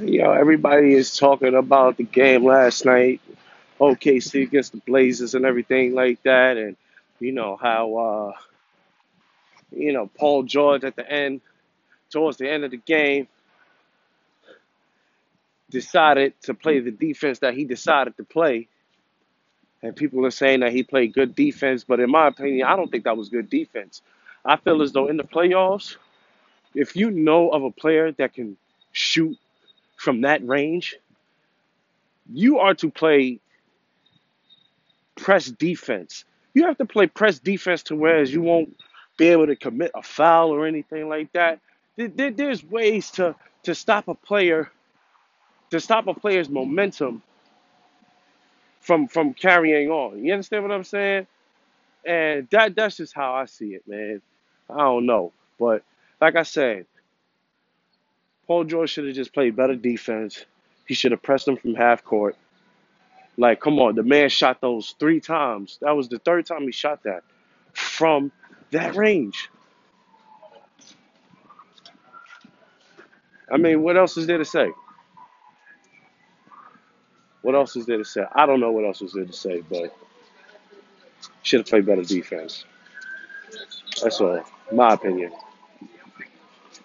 You know, everybody is talking about the game last night, OKC against the Blazers and everything like that, and you know how uh, you know Paul George at the end, towards the end of the game, decided to play the defense that he decided to play, and people are saying that he played good defense, but in my opinion, I don't think that was good defense. I feel as though in the playoffs, if you know of a player that can shoot from that range, you are to play press defense. You have to play press defense to whereas you won't be able to commit a foul or anything like that. There- there- There's ways to to stop a player to stop a player's momentum from from carrying on. You understand what I'm saying? And that that's just how I see it, man. I don't know, but like I said, Paul George should have just played better defense. He should have pressed him from half court. Like, come on, the man shot those three times. That was the third time he shot that from that range. I mean, what else is there to say? What else is there to say? I don't know what else is there to say, but should have played better defense. That's all. My opinion.